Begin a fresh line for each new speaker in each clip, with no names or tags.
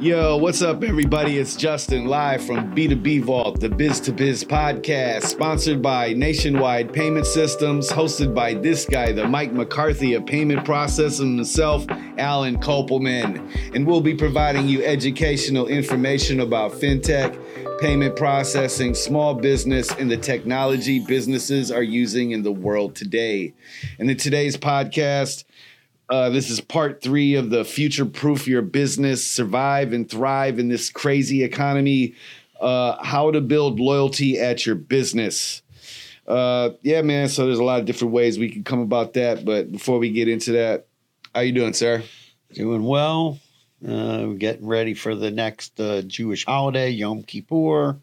Yo, what's up, everybody? It's Justin live from B2B Vault, the Biz to Biz podcast, sponsored by Nationwide Payment Systems, hosted by this guy, the Mike McCarthy of payment processing himself, Allen Kopelman. And we'll be providing you educational information about fintech, payment processing, small business, and the technology businesses are using in the world today. And in today's podcast, uh, this is part three of the future proof your business, survive and thrive in this crazy economy. Uh, how to build loyalty at your business. Uh, yeah, man. So there's a lot of different ways we can come about that. But before we get into that, how you doing, sir?
Doing well. Uh, getting ready for the next uh, Jewish holiday, Yom Kippur.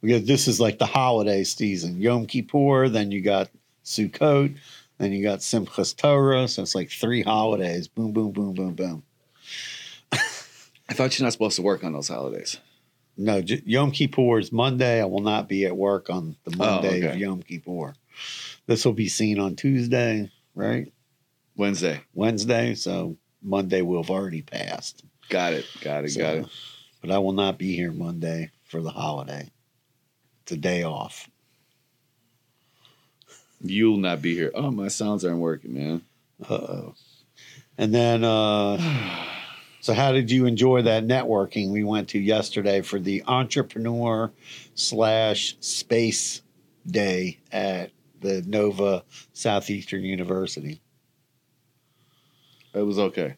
Because this is like the holiday season. Yom Kippur, then you got Sukkot, then you got Simchas Torah. So it's like three holidays. Boom, boom, boom, boom, boom.
I thought you're not supposed to work on those holidays.
No, J- Yom Kippur is Monday. I will not be at work on the oh, Monday
okay.
of Yom Kippur. This will be seen on Tuesday, right?
Wednesday.
Wednesday. So Monday will have already passed.
Got it. Got it.
So,
got it.
But I will not be here Monday for the holiday. It's a day off.
You'll not be here. Oh, my sounds aren't working, man.
Uh oh. And then, uh, so how did you enjoy that networking we went to yesterday for the entrepreneur slash space day at the Nova Southeastern University?
It was okay.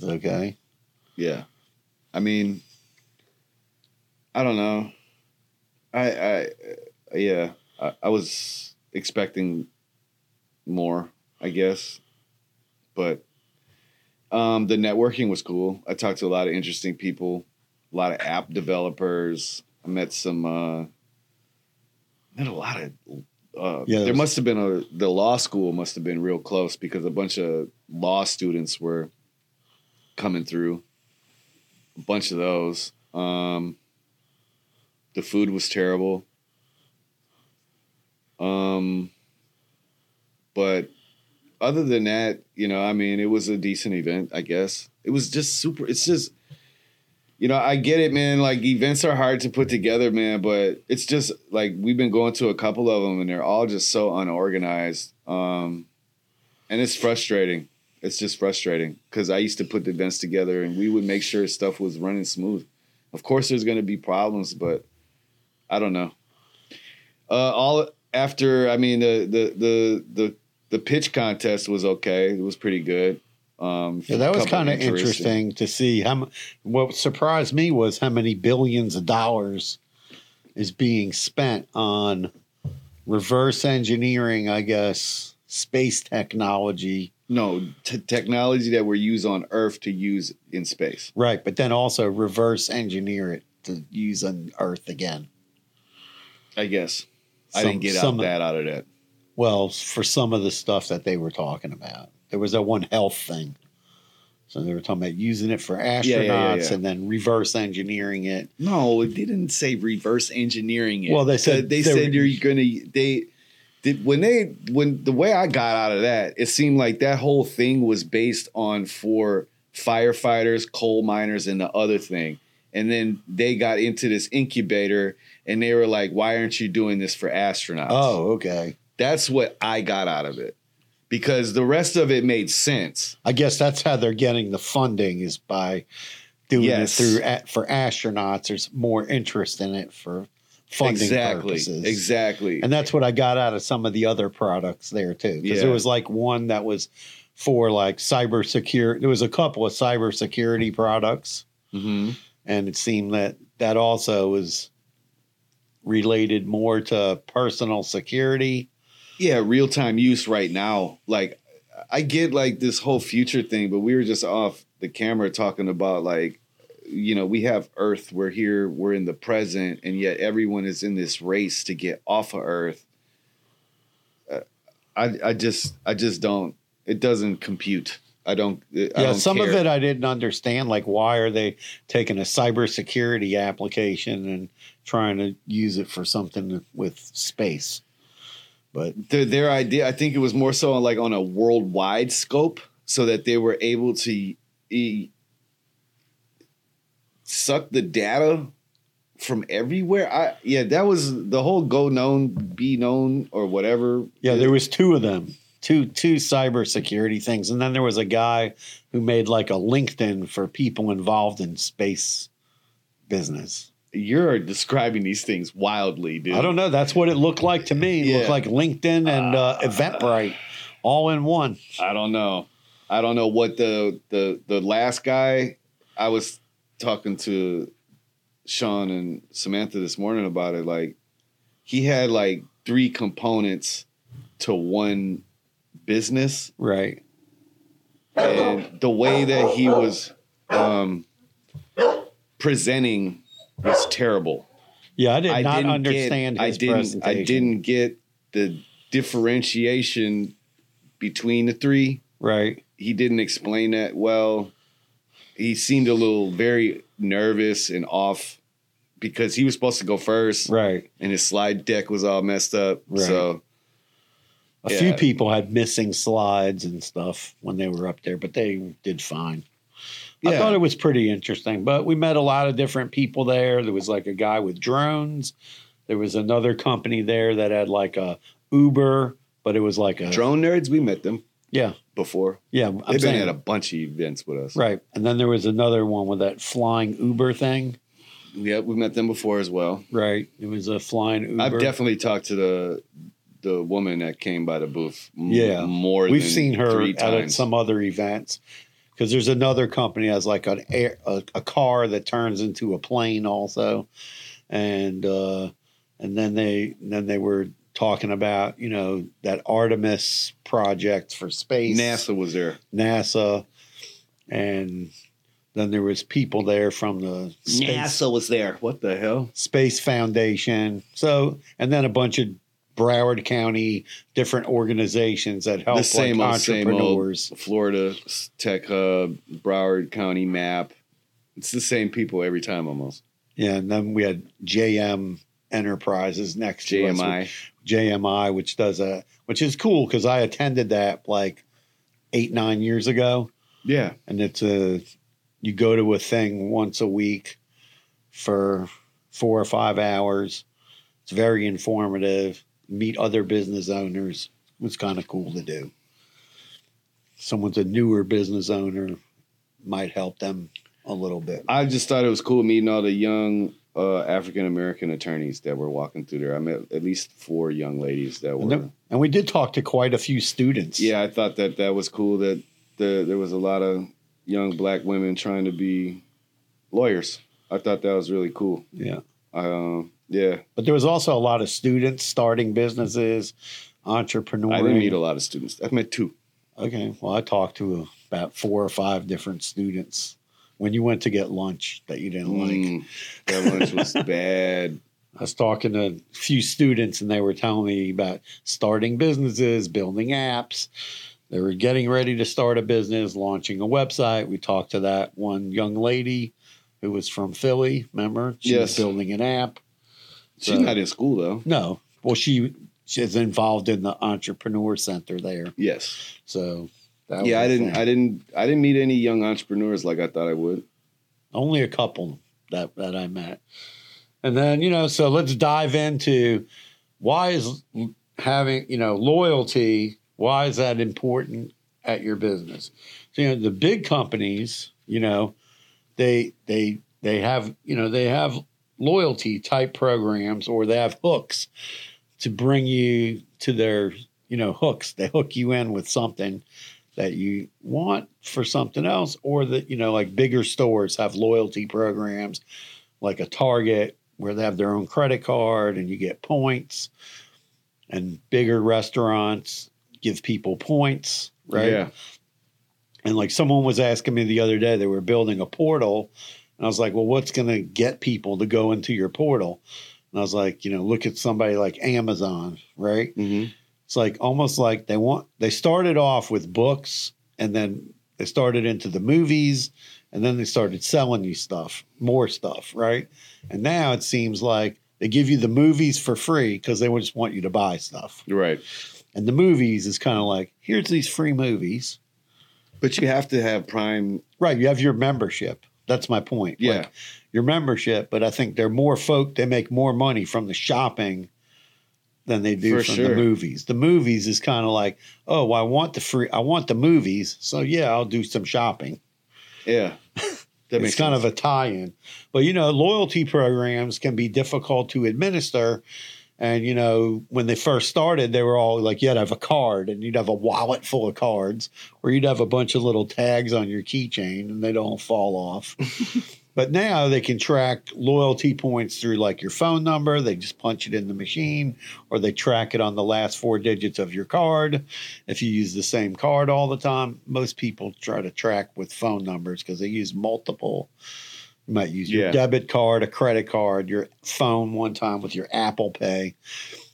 It okay?
Yeah. I mean, I don't know. I, I, yeah, I, I was expecting more, I guess, but um, the networking was cool. I talked to a lot of interesting people, a lot of app developers. I met some, uh, met a lot of. Uh,
Yeah,
there
there's-
must have been a the law school must have been real close because a bunch of law students were coming through. A bunch of those. Um, the food was terrible. Um, but other than that, you know, I mean, it was a decent event, I guess. It was just super. It's just, you know, I get it, man. Like events are hard to put together, man. But it's just like we've been going to a couple of them, and they're all just so unorganized. Um, and it's frustrating. It's just frustrating because I used to put the events together, and we would make sure stuff was running smooth. Of course, there's going to be problems, but I don't know. Uh, all after, I mean, the the the the the pitch contest was okay. It was pretty good. Um,
Yeah, that was kind of interesting to see. How what surprised me was how many billions of dollars is being spent on reverse engineering. I guess space technology,
No t- technology that we use on Earth to use in space.
right? But then also reverse engineer it to use on Earth again.
I guess I
Some-
didn't get
some-
that out of that.
Well, for some of the stuff that they were talking about, there was that one health thing. So they were talking about using it for astronauts
yeah, yeah, yeah.
and then reverse engineering it.
No, it didn't say reverse engineering it.
Well, they said
they
they
said
were-
you're gonna they did when they when the way I got out of that, it seemed like that whole thing was based on for firefighters, coal miners, and the other thing. And then they got into this incubator and they were like, Why aren't you doing this for astronauts?
Oh, okay.
That's what I got out of it. Because the rest of it made sense.
I guess that's how they're getting the funding is by doing
Yes.
it through for astronauts. There's more interest in it for funding
exactly.
purposes.
Exactly.
And that's what I got out of some of the other products there too. Because
Yeah.
there was like one that was for like cyber security. There was a couple of cyber security products,
hmm
and it seemed that that also was related more to personal security.
yeah, real time use right now. Like, I get like this whole future thing, but we were just off the camera talking about like, you know, we have Earth, we're here, we're in the present, and yet everyone is in this race to get off of Earth. Uh, I I just I just don't. It doesn't compute. I don't. I
yeah,
don't
some of it I didn't understand. Like, why are they taking a cybersecurity application and trying to use it for something with space? But
their, their idea i think it was more so like on a worldwide scope so that they were able to e- suck the data from everywhere. I yeah, that was the whole go known, be known, or whatever.
Yeah, there was two of them, two two cybersecurity things, and then there was a guy who made like a LinkedIn for people involved in space business.
You're describing these things wildly, dude.
I don't know. That's what it looked like to me. It
Yeah.
looked like LinkedIn and uh, Eventbrite all in one.
I don't know. I don't know what the the the last guy I was talking to Sean and Samantha this morning about it. Like he had like three components to one business,
Right.
and the way that he was um, presenting was terrible.
Yeah, I did
I
not
didn't
understand
get, I didn't
presentation.
I didn't get the differentiation between the three.
Right.
he didn't explain that well. He seemed a little very nervous and off because he was supposed to go first
Right.
and his slide deck was all messed up.
Right.
So
A
Yeah.
few people had missing slides and stuff when they were up there, but they did fine. I thought it was pretty interesting, but we met a lot of different people there. There was like a guy with drones. There was another company there that had like a Uber, but it was like a
drone nerds, we met them
yeah,
before.
yeah. I'm
They've been at a bunch of events with us.
right. And then there was another one with that flying Uber thing.
Yeah, we met them before as well.
Right. It was a flying Uber.
I've definitely talked to the the woman that came by the booth. m-
Yeah.
more.
We've
than
seen her
three
at some other events because there's another company that has like an air, a, a car that turns into a plane also, and uh, and then they then they were talking about you know that Artemis project for space,
NASA was there.
NASA, and then there was people there from the space,
was there. What the hell?
Space Foundation. So and then a bunch of Broward County different organizations that help
the same
like
old, same
entrepreneurs.
old Florida Tech Hub, Broward County map. It's the same people every time almost.
Yeah, and then we had JM Enterprises next to us,
JMI.
JMI, which does a which is cool because I attended that like eight nine years ago,
Yeah.
and it's a you go to a thing once a week for four or five hours. It's very informative. Meet other business owners. Was kind of cool to do. Someone's a newer business owner might help them a little bit.
I just thought it was cool meeting all the young uh, African American attorneys that were walking through there. I met at least four young ladies that
And,
were.
then- and we did talk to quite a few students.
Yeah, I thought that that was cool that the, there was a lot of young black women trying to be lawyers. I thought that was really cool.
Yeah.
Um, yeah,
But there was also a lot of students starting businesses, entrepreneurs.
I didn't meet a lot of students. I met two.
Okay. Well, I talked to about four or five different students when you went to get lunch that you didn't like.
Mm, that lunch was bad.
I was talking to a few students and they were telling me about starting businesses, building apps. They were getting ready to start a business, launching a website. We talked to that one young lady who was from Philly. Remember? She was building an app.
She's
So-
not in school though.
No. Well, she she's involved in the entrepreneur center there.
Yes.
So that
yeah, I didn't.
thing.
I didn't. I didn't meet any young entrepreneurs like I thought I would.
only a couple that that I met. And then, you know, so let's dive into why is having, you know, loyalty, why is that important at your business? So, you know, the big companies, you know, they they they have, you know, they have loyalty type programs or they have hooks to bring you to their, you know, hooks. They hook you in with something that you want for something else, or that, you know, like bigger stores have loyalty programs like a Target where they have their own credit card and you get points, and bigger restaurants give people points, right?
Yeah.
And like someone was asking me the other day, they were building a portal. And I was like, well, what's going to get people to go into your portal? And I was like, you know, look at somebody like Amazon, right?
hmm
It's like almost like they want, they started off with books and then they started into the movies and then they started selling you stuff, more stuff, right? And now it seems like they give you the movies for free because they just want you to buy stuff.
Right.
And the movies is kind of like, here's these free movies.
But you have to have Prime.
Right. You have your membership. That's my point.
Yeah.
Like, your membership, but I think they're more folk. They make more money from the shopping than they do
For
from
sure.
the movies. The movies is kind of like, oh, well, I want the free, I want the movies, so yeah, I'll do some shopping.
Yeah. That
it's kind of a tie-in, but you know, loyalty programs can be difficult to administer. And you know, when they first started, they were all like, you'd have a card, and you'd have a wallet full of cards, or you'd have a bunch of little tags on your keychain, and they don't fall off. But now they can track loyalty points through like your phone number. They just punch it in the machine or they track it on the last four digits of your card. If you use the same card all the time, most people try to track with phone numbers because they use multiple. You might use your
Yeah.
debit card, a credit card, your phone one time with your Apple Pay.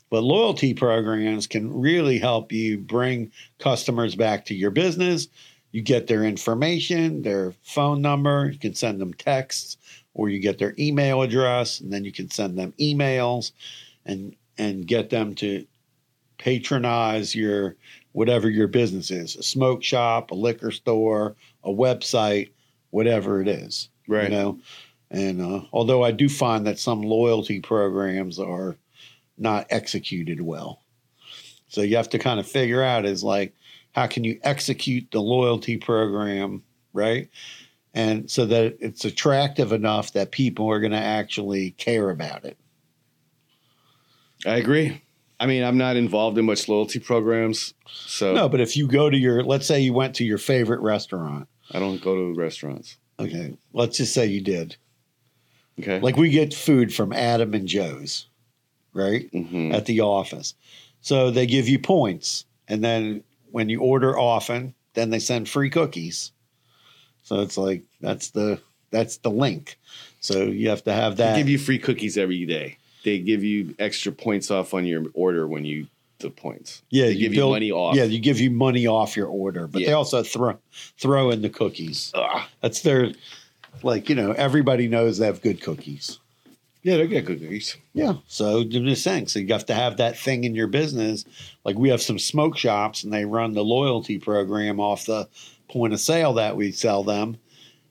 But loyalty programs can really help you bring customers back to your business. You get their information, their phone number, you can send them texts, or you get their email address, and then you can send them emails and and get them to patronize your whatever your business is, a smoke shop, a liquor store, a website, whatever it is
right.
you know and uh, although i do find that some loyalty programs are not executed well so you have to kind of figure out is like how can you execute the loyalty program right and so that it's attractive enough that people are going to actually care about it
I agree. I mean, I'm not involved in much loyalty programs, so
no but if you go to your let's say you went to your favorite restaurant
I don't go to restaurants.
Okay let's just say you did
Okay.
like we get food from adam and joe's right
hmm
at the office. So they give you points. And then when you order often, then they send free cookies. So it's like that's the that's the link. So you have to have
They
that.
give you free cookies every day. They give you extra points off on your order when you the points.
yeah,
they give you money off.
Yeah, you give you money off your order, but they also throw throw in the cookies.
Ugh.
That's their like, you know, everybody knows they have good cookies.
Yeah, they get cookies.
Yeah. So I'm just saying. So you have to have that thing in your business. Like we have some smoke shops and they run the loyalty program off the point of sale that we sell them.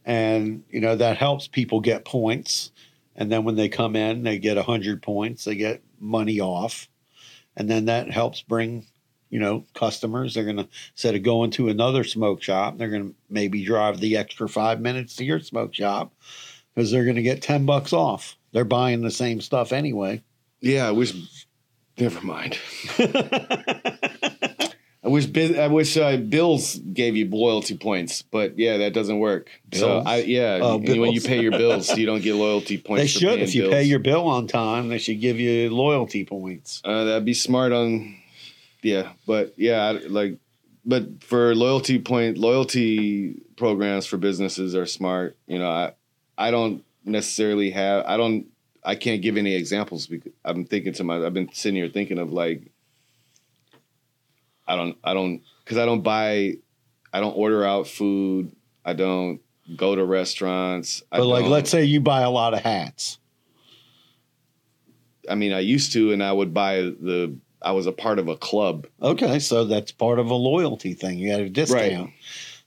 And, you know, that helps people get points. And then when they come in, they get 100 points, they get money off. And then that helps bring, you know, customers. They're going to, instead of going to another smoke shop, they're going to maybe drive the extra five minutes to your smoke shop because they're going to get 10 bucks off. They're buying the same stuff anyway.
Yeah, I wish. Never mind. I wish. I wish uh, Bills gave you loyalty points, but yeah, that doesn't work. So I yeah,
Oh,
when you pay your bills, you don't get loyalty points.
they should. If you
bills.
pay your bill on time, they should give you loyalty points.
Uh, that'd be smart on, yeah, but yeah, I- like, but for loyalty point loyalty programs for businesses are smart. You know, I I don't necessarily have I don't I can't give any examples because I'm thinking to my I've been sitting here thinking of like I don't I don't because I don't buy I don't order out food I don't go to restaurants I
But like, let's say you buy a lot of hats.
I mean I used to and I would buy the I was a part of a club
Okay, so that's part of a loyalty thing. You get a discount.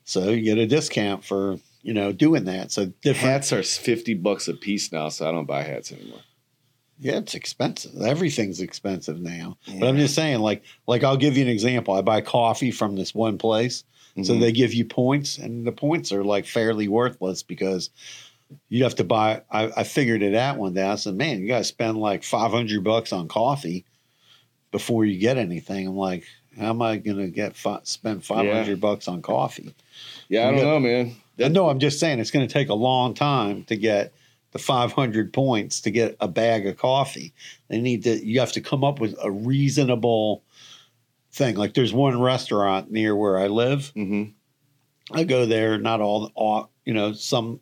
So you get a discount for you know doing that. So different.
Hats are fifty bucks a piece now, so I don't buy hats anymore.
Yeah, it's expensive. Everything's expensive now. But I'm just saying, like, like I'll give you an example. I buy coffee from this one place, so
Mhm.
they give you points, and the points are like fairly worthless because you have to buy. I, I figured it out one day. I said, "Man, you got to spend like 500 bucks on coffee before you get anything." I'm like, "How am I going to get fi- spend 500 bucks on coffee?"
yeah, I don't know, man. That-
no, I'm just saying it's going to take a long time to get the 500 points to get a bag of coffee. They need to, you have to come up with a reasonable thing. Like there's one restaurant near where I live.
Mhm.
I go there not all, all you know, some,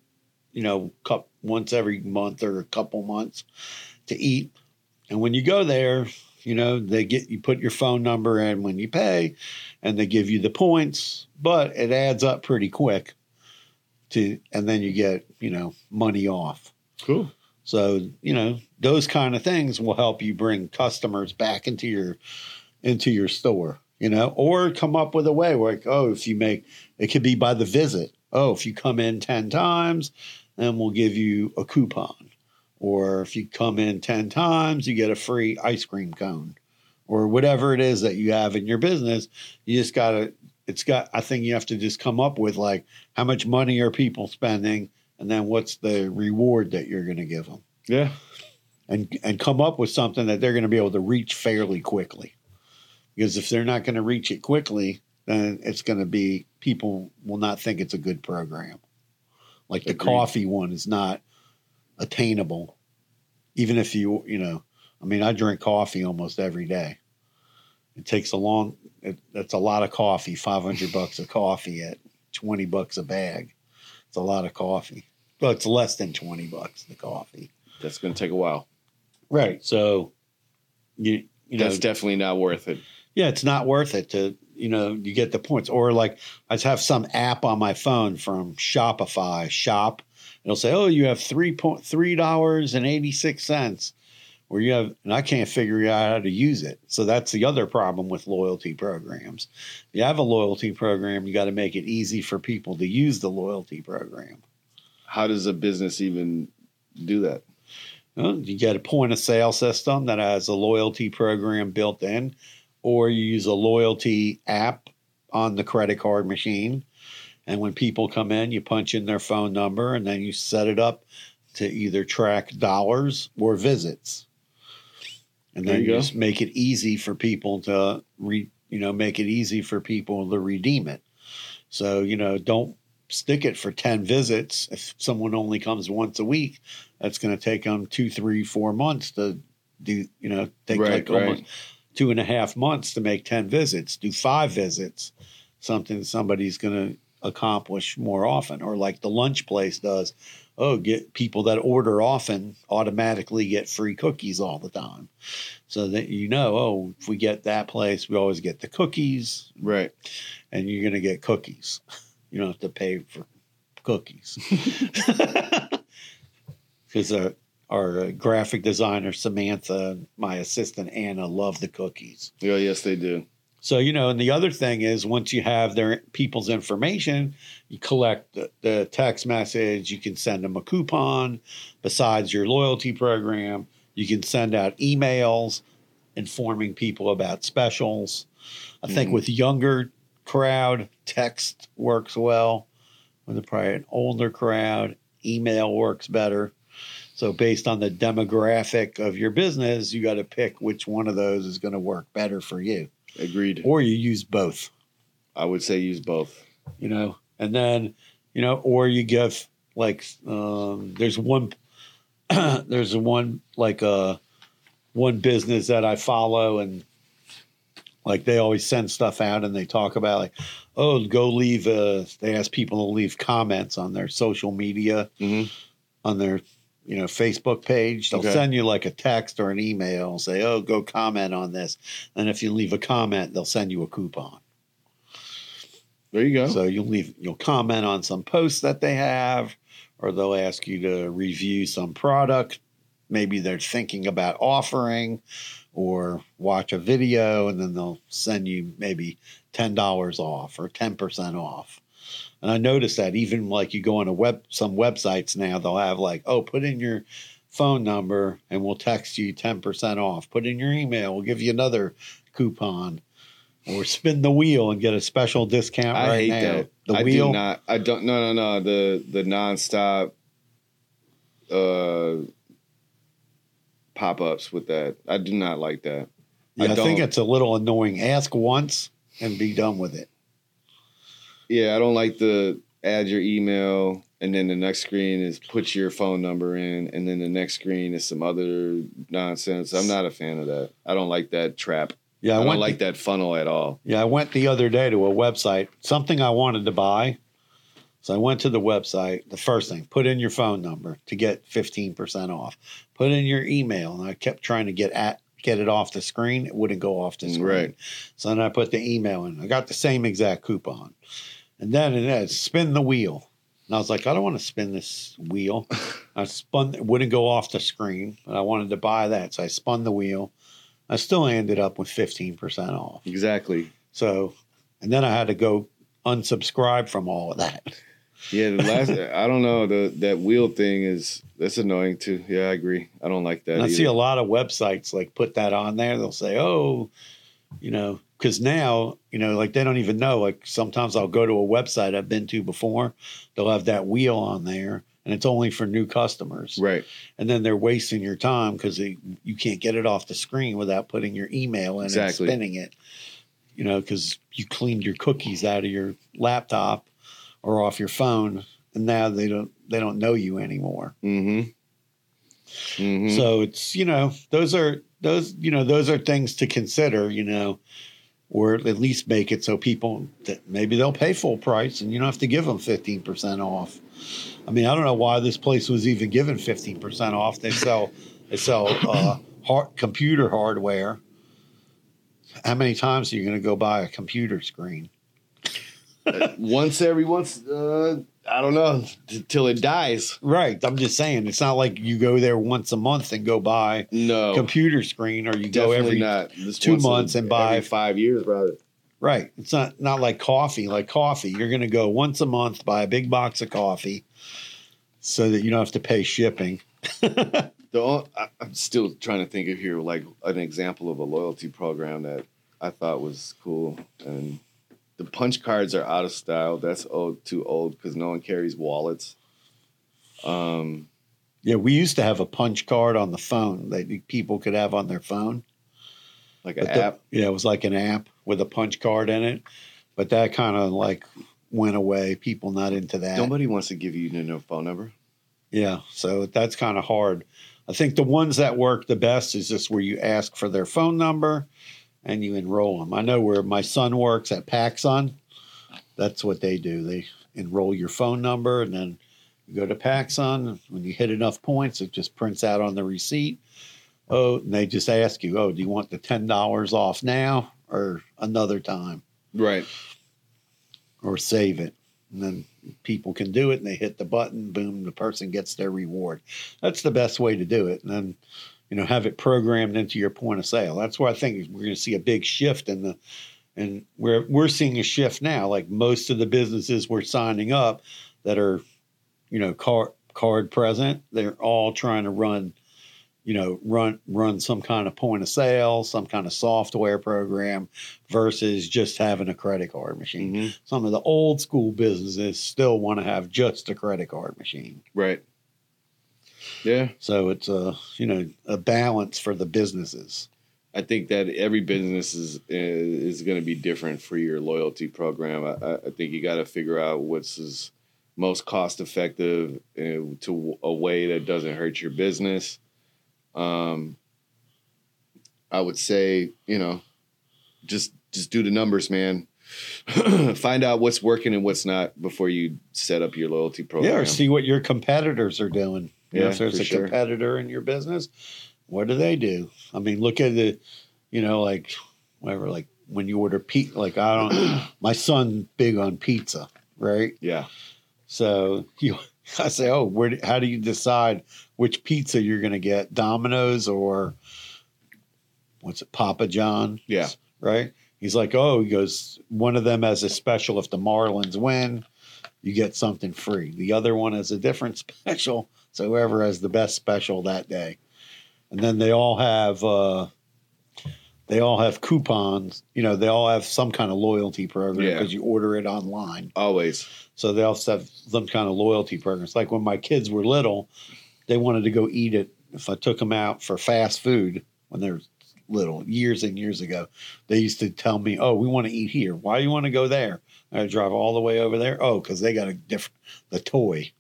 you know, cup once every month or a couple months to eat. And when you go there, you know, they get you put your phone number in when you pay and they give you the points, but it adds up pretty quick to and then you get, you know, money off.
Cool.
So, you know, those kind of things will help you bring customers back into your into your store, you know, or come up with a way where like, oh, if you make it could be by the visit. Oh, if you come in 10 times then we'll give you a coupon. Or if you come in 10 times, you get a free ice cream cone or whatever it is that you have in your business. You just got to, it's got, I think you have to just come up with like how much money are people spending and then what's the reward that you're going to give them
Yeah.
and and come up with something that they're going to be able to reach fairly quickly. Because if they're not going to reach it quickly, then it's going to be people will not think it's a good program. Like the
Agreed.
coffee one is not attainable, even if you you know. I mean, I drink coffee almost every day. It takes a long. It, that's a lot of coffee. Five hundred bucks of coffee at twenty bucks a bag. It's a lot of coffee. But it's less than twenty bucks the coffee.
That's going to take a while.
Right. So you you know
That's definitely not worth it.
yeah, it's not worth it to you know you get the points. Or like I just have some app on my phone from Shopify Shop. It'll say, oh, you have three point three dollars and eighty six cents. Where you have, and I can't figure out how to use it. So that's the other problem with loyalty programs. If you have a loyalty program, you got to make it easy for people to use the loyalty program.
How does a business even do that?
Well, you get a point of sale system that has a loyalty program built in, or you use a loyalty app on the credit card machine. And when people come in, you punch in their phone number and then you set it up to either track dollars or visits. And
There
then
you
you just make it easy for people to re, you know, make it easy for people to redeem it. So, you know, don't stick it for 10 visits. If someone only comes once a week, that's going to take them two, three, four months to do, you know, take
Right,
like
right.
almost two and a half months to make 10 visits. Do five visits, something somebody's going to accomplish more often, or like the lunch place does. Oh, get people that order often automatically get free cookies all the time. So that you know, oh, if we get that place, we always get the cookies,
Right.
and you're going to get cookies. You don't have to pay for cookies. Because uh, our uh, graphic designer, Samantha, my assistant, Anna, love the cookies.
Oh, yes, they do.
So, you know, and the other thing is once you have their people's information, you collect the, the text message, you can send them a coupon besides your loyalty program. You can send out emails informing people about specials. I think
Mhm.
with younger crowd, text works well. With a probably an older crowd, email works better. So based on the demographic of your business, you got to pick which one of those is going to work better for you
Agreed.
or you use both
I would say use both.
you know and then you know or you give like um there's one there's one like uh one business that i follow and like they always send stuff out and they talk about like oh go leave uh they ask people to leave comments on their social media
Mhm.
on their you know facebook page they'll
Okay.
send you like a text or an email and say oh go comment on this and if you leave a comment they'll send you a coupon
There you go.
so you'll leave you'll comment on some posts that they have, or they'll ask you to review some product. Maybe they're thinking about offering or watch a video and then they'll send you maybe ten dollars off or ten percent off. And I noticed that even like you go on a web some websites now, they'll have like, oh, put in your phone number and we'll text you ten percent off. Put in your email, we'll give you another coupon. Or spin the wheel and get a special discount
I
right
hate
now.
that.
The
I
wheel,
do not. I don't. No, no, no. The the nonstop uh, pop ups with that. I do not like that.
Yeah,
I
I, think it's a little annoying. Ask once and be done with it.
Yeah, I don't like the add your email and then the next screen is put your phone number in and then the next screen is some other nonsense. I'm not a fan of that. I don't like that trap.
Yeah,
I,
I,
don't like that funnel at all.
yeah, I went the other day to a website, something I wanted to buy. So I went to the website. The first thing, put in your phone number to get fifteen percent off. Put in your email, and I kept trying to get at get it off the screen. It wouldn't go off the screen.
Right.
So then I put the email in. I got the same exact coupon, and then it had spin the wheel. And I was like, I don't want to spin this wheel. I spun, it wouldn't go off the screen, but I wanted to buy that. So I spun the wheel. I still ended up with 15% off.
Exactly.
So, and then I had to go unsubscribe from all of that.
Yeah, the last I don't know the that wheel thing is that's annoying too. Yeah, I agree. I don't like that.
And I
either.
see a lot of websites like put that on there. They'll say, "Oh, you know," because now you know, like they don't even know. Like sometimes I'll go to a website I've been to before. They'll have that wheel on there, and it's only for new customers.
right.
And then they're wasting your time because you can't get it off the screen without putting your email in
Exactly.
and spinning it. You know, because you cleaned your cookies out of your laptop or off your phone, and now they don't they don't know you anymore.
Mm-hmm. Mm-hmm.
So it's you know those are those you know those are things to consider. You know, or at least make it so people that maybe they'll pay full price and you don't have to give them fifteen percent off. I mean, I don't know why this place was even given fifteen percent off. They sell they sell uh, hard, computer hardware. How many times are you going to go buy a computer screen?
Once every once, uh, I don't know, till it dies.
Right. I'm just saying it's not like you go there once a month and go buy
No,
computer screen, or you go every
not. This
two months and buy-
five years, brother.
Right. It's not not like coffee. Like coffee, you're going to go once a month buy a big box of coffee, so that you don't have to pay shipping.
The I'm still trying to think of here like an example of a loyalty program that I thought was cool, and the punch cards are out of style. That's old, too old because no one carries wallets. Um,
Yeah, we used to have a punch card on the phone that people could have on their phone.
like an
the-
app.
yeah, it was like an app with a punch card in it, but that kind of like went away. People not into that.
Nobody wants to give you no phone number.
Yeah, so that's kind of hard. I think the ones that work the best is just where you ask for their phone number and you enroll them. I know where my son works at Paxon. That's what they do. They enroll your phone number and then you go to Paxon. When you hit enough points, it just prints out on the receipt. Oh, and they just ask you, oh, do you want the ten dollars off now or another time
Right.
or save it? And then people can do it and they hit the button, boom, the person gets their reward. That's the best way to do it. And then, you know, have it programmed into your point of sale. That's where I think we're going to see a big shift in the, and we're, we're seeing a shift now. Like most of the businesses we're signing up that are, you know, card, card present, they're all trying to run, you know, run, run some kind of point of sale, some kind of software program versus just having a credit card machine
Mhm.
some of the old school businesses still want to have just a credit card machine.
Right. Yeah.
So it's a you know a balance for the businesses.
I think that every business is is going to be different for your loyalty program. I, I- I think you got to figure out what's is most cost effective uh, to a way that doesn't hurt your business. Um, I would say, you know, just just do the numbers, man. Find out what's working and what's not before you set up your loyalty program.
Yeah, or see what your competitors are doing. You know,
Yeah,
if there's
for
a
sure.
competitor in your business, what do they do? I mean, look at the, you know, like whatever, like when you order pizza. Like I don't, my son big on pizza, right?
yeah,
So you, I say, oh, where? do- How do you decide which pizza you're going to get? Domino's or what's it, Papa John?
Yeah.
right. He's like, oh, he goes, one of them has a special. If the Marlins win, you get something free. The other one has a different special. So whoever has the best special that day, and then they all have. uh they all have coupons, you know. They all have some kind of loyalty program
Yeah.
because you order it online.
always.
So they also have some kind of loyalty programs. Like when my kids were little, they wanted to go eat it. If I took them out for fast food when they were little, years and years ago, they used to tell me, "Oh, we want to eat here. Why do you want to go there?" I drive all the way over there. Oh, because they got a different the toy.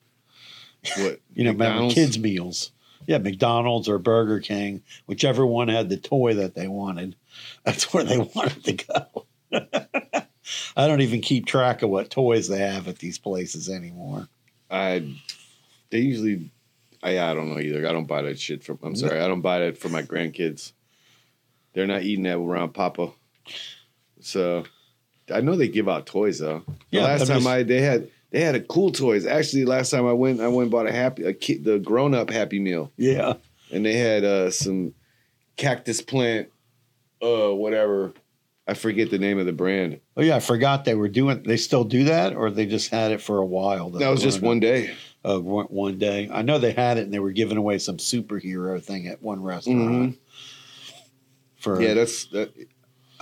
What
You know, remember kids meals. Yeah, McDonald's or Burger King, whichever one had the toy that they wanted. That's where they wanted to go. I don't even keep track of what toys they have at these places anymore.
I they usually I I don't know either. I don't buy that shit from I'm sorry, I don't buy that for my grandkids. They're not eating that around Papa. So I know they give out toys though. The
Yeah,
last
I'm
time
just-
I they had they had a cool toys. Actually, last time I went, I went and bought a happy a kid, the grown up Happy Meal,
Yeah.
and they had uh, some cactus plant, uh, whatever, I forget the name of the brand.
Oh yeah, I forgot they were doing. They still do that, or they just had it for a while.
That was just one day.
Uh, one one day. I know they had it, and they were giving away some superhero thing at one restaurant. For
Yeah, that's that.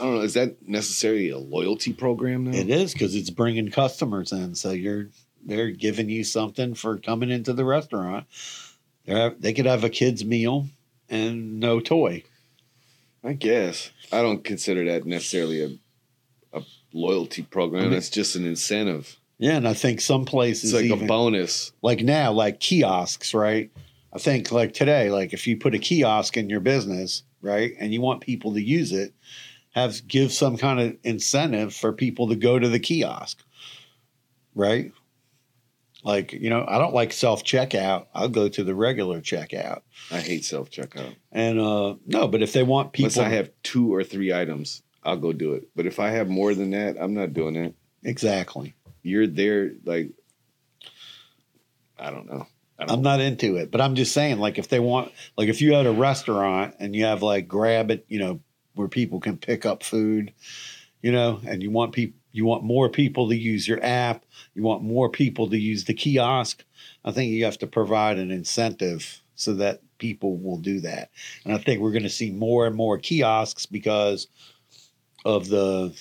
I don't know. Is that necessarily a loyalty program now?
it is because it's bringing customers in. So you're they're giving you something for coming into the restaurant. They they could have a kids meal and no toy.
I guess I don't consider that necessarily a a loyalty program.
I mean-
That's just an incentive.
Yeah, and I think some places
It's like
even,
a bonus.
like now, like kiosks, right? I think like today, like if you put a kiosk in your business, right, and you want people to use it, have give some kind of incentive for people to go to the kiosk, right? Like you know, I don't like self checkout. I'll go to the regular checkout,
I hate self checkout.
and uh no, but if they want people,
Unless I have two or three items, I'll go do it. But if I have more than that, I'm not doing it.
exactly.
You're there, like I don't know. I don't
I'm not into it, but I'm just saying, like, if they want, like, if you had a restaurant and you have like grab it, you know, where people can pick up food, you know, and you want people, you want more people to use your app, you want more people to use the kiosk. I think you have to provide an incentive so that people will do that. And I think we're going to see more and more kiosks because of the,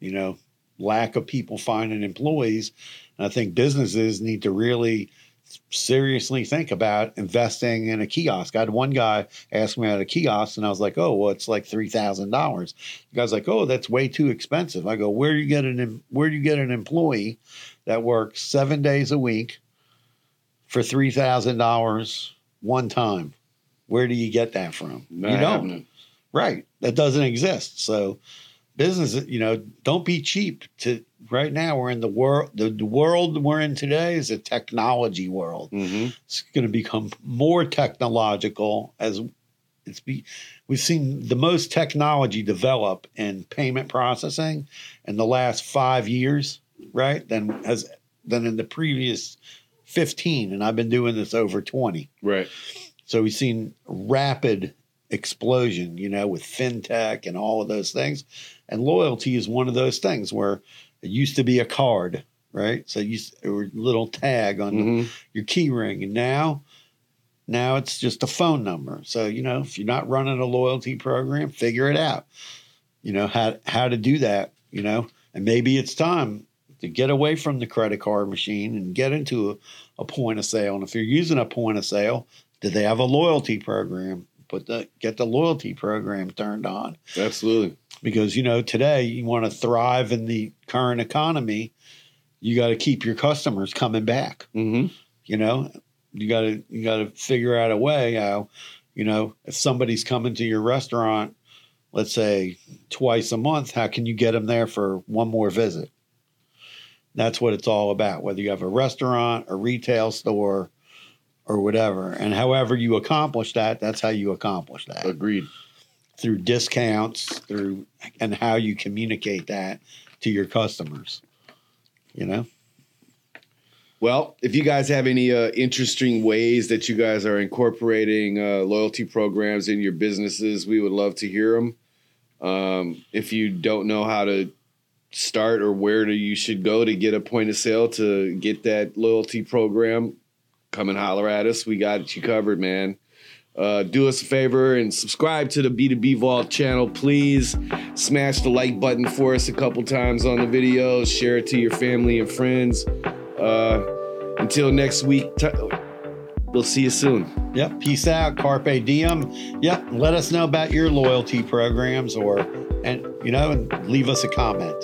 you know, lack of people finding employees. And I think businesses need to really seriously think about investing in a kiosk. I had one guy ask me about a kiosk, and I was like, "Oh, well, it's like three thousand dollars." The guy's like, "Oh, that's way too expensive." I go, "Where do you get an Where do you get an employee that works seven days a week for three thousand dollars one time? Where do you get that from?
Not
you don't."
happening.
Right. That doesn't exist. So business, you know, don't be cheap to right now we're in the world the, the world we're in today is a technology world.
Mhm.
It's going to become more technological as it's be we've seen the most technology develop in payment processing in the last 5 years, right? Than has than in the previous 15 and I've been doing this over 20.
Right.
So we've seen rapid explosion, you know, with fintech and all of those things. And loyalty is one of those things where it used to be a card, right? So you or a little tag on
Mhm.
your key ring, and now, now it's just a phone number. So you know, if you're not running a loyalty program, figure it out. You know how how to do that. You know, and maybe it's time to get away from the credit card machine and get into a, a point of sale. And if you're using a point of sale, do they have a loyalty program? Put the get the loyalty program turned on
Absolutely.
Because you know today you want to thrive in the current economy. You got to keep your customers coming back.
hmm
You know, you got to you got to figure out a way how, you know, if somebody's coming to your restaurant, let's say twice a month, how can you get them there for one more visit? That's what it's all about. Whether you have a restaurant, a retail store, or whatever, and however you accomplish that, that's how you accomplish that
Agreed.
Through discounts, through and how you communicate that to your customers. You know.
Well, if you guys have any uh, interesting ways that you guys are incorporating uh, loyalty programs in your businesses, we would love to hear them. Um, if you don't know how to start or where to, you should go to get a point of sale to get that loyalty program, come and holler at us. We got you covered, man. Uh, do us a favor and subscribe to the B2B Vault channel, please. Smash the like button for us a couple times on the video. Share it to your family and friends. Uh, until next week, t- we'll see you soon.
Yep. Peace out. Carpe diem. Yep. Let us know about your loyalty programs or and you know and leave us a comment.